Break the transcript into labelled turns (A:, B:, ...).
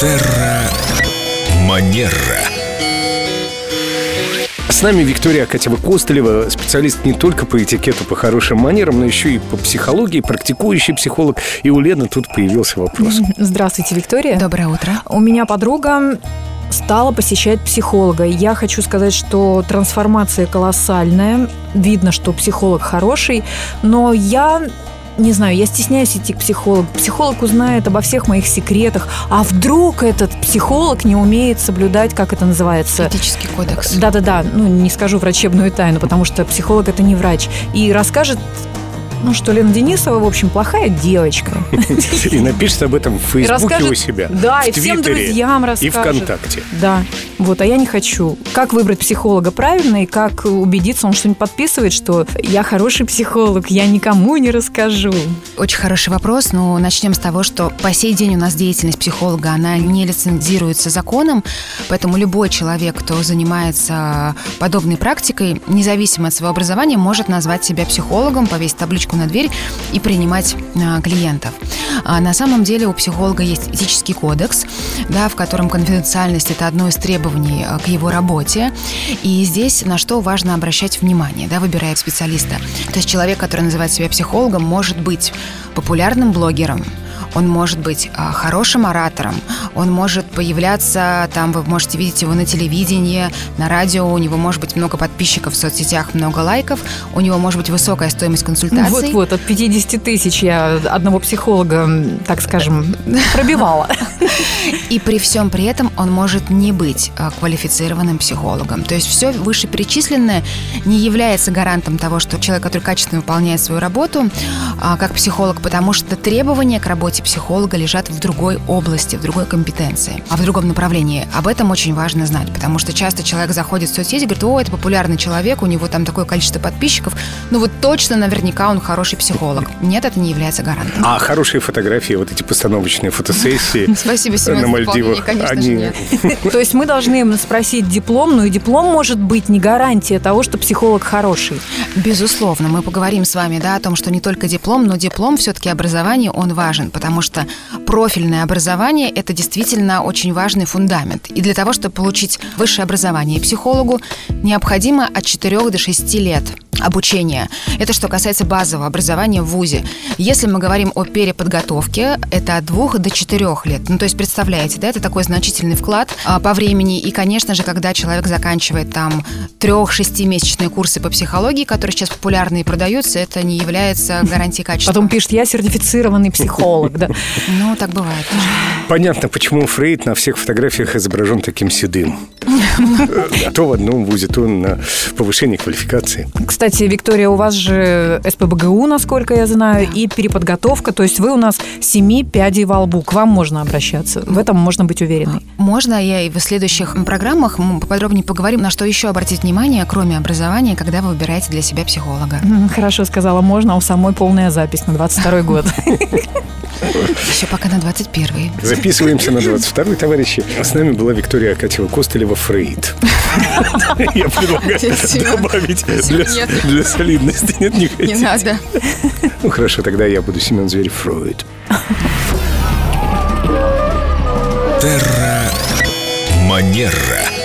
A: Терра Манера.
B: С нами Виктория Акатьева-Костылева, специалист не только по этикету, по хорошим манерам, но еще и по психологии, практикующий психолог. И у Лены тут появился вопрос.
C: Здравствуйте, Виктория.
D: Доброе утро.
C: У меня подруга стала посещать психолога. Я хочу сказать, что трансформация колоссальная. Видно, что психолог хороший, но я не знаю, я стесняюсь идти к психологу. Психолог узнает обо всех моих секретах. А вдруг этот психолог не умеет соблюдать, как это называется?
D: Этический кодекс.
C: Да-да-да, ну не скажу врачебную тайну, потому что психолог это не врач. И расскажет ну, что Лена Денисова, в общем, плохая девочка.
B: И напишет об этом в Фейсбуке у себя.
C: Да, и всем друзьям
B: И
C: расскажет.
B: ВКонтакте.
C: Да, вот, а я не хочу. Как выбрать психолога правильно и как убедиться, он что-нибудь подписывает, что я хороший психолог, я никому не расскажу.
D: Очень хороший вопрос, но начнем с того, что по сей день у нас деятельность психолога, она не лицензируется законом, поэтому любой человек, кто занимается подобной практикой, независимо от своего образования, может назвать себя психологом, повесить табличку на дверь и принимать а, клиентов. А на самом деле у психолога есть этический кодекс, да, в котором конфиденциальность это одно из требований а, к его работе. И здесь на что важно обращать внимание, да, выбирая специалиста. То есть человек, который называет себя психологом, может быть популярным блогером, он может быть а, хорошим оратором, он может появляться, там вы можете видеть его на телевидении, на радио, у него может быть много подписчиков в соцсетях, много лайков, у него может быть высокая стоимость консультаций.
C: Вот-вот, от 50 тысяч я одного психолога, так скажем, пробивала.
D: И при всем при этом он может не быть а, квалифицированным психологом. То есть все вышеперечисленное не является гарантом того, что человек, который качественно выполняет свою работу, а, как психолог, потому что требования к работе психолога лежат в другой области, в другой компетенции, а в другом направлении. Об этом очень важно знать, потому что часто человек заходит в соцсети и говорит, о, это популярный человек, у него там такое количество подписчиков, ну вот точно наверняка он хороший психолог. Нет, это не является гарантом.
B: А хорошие фотографии, вот эти постановочные фотосессии
D: Спасибо, Семен,
B: на
D: за дополнение,
B: Мальдивах,
D: конечно же,
B: они...
D: нет.
C: То есть мы должны спросить диплом, но и диплом может быть не гарантия того, что психолог хороший.
D: Безусловно, мы поговорим с вами да, о том, что не только диплом, но диплом все-таки образование, он важен, потому что профильное образование – это действительно очень важный фундамент. И для того, чтобы получить высшее образование психологу, необходимо от 4 до 6 лет обучения. Это что касается базового образования в ВУЗе. Если мы говорим о переподготовке, это от 2 до 4 лет. Ну, то есть, представляете, да, это такой значительный вклад а, по времени. И, конечно же, когда человек заканчивает там 3-6-месячные курсы по психологии, которые сейчас популярны и продаются, это не является гарантией качества.
C: Потом пишет, я сертифицированный психолог, да.
D: Ну, так бывает.
B: Понятно, почему Фрейд на всех фотографиях изображен таким седым. То в одном вузе, то на повышении квалификации.
C: Кстати, Виктория, у вас же СПБГУ, насколько я знаю, и переподготовка, то есть вы у нас семи пядей во лбу, к вам можно обращаться, в этом можно быть уверенной.
D: Можно, я и в следующих программах мы поподробнее поговорим, на что еще обратить внимание, кроме образования, когда вы выбираете для себя психолога.
C: Хорошо сказала, можно, а у самой полная запись на 22 год.
D: Еще пока на 21
B: Записываемся на 22-й, товарищи. А с нами была Виктория Акатьева-Костылева Фрейд. Я предлагаю добавить для, для солидности. Нет, не
D: Не надо.
B: Ну хорошо, тогда я буду Семен Зверев Фрейд.
A: Терра Манера.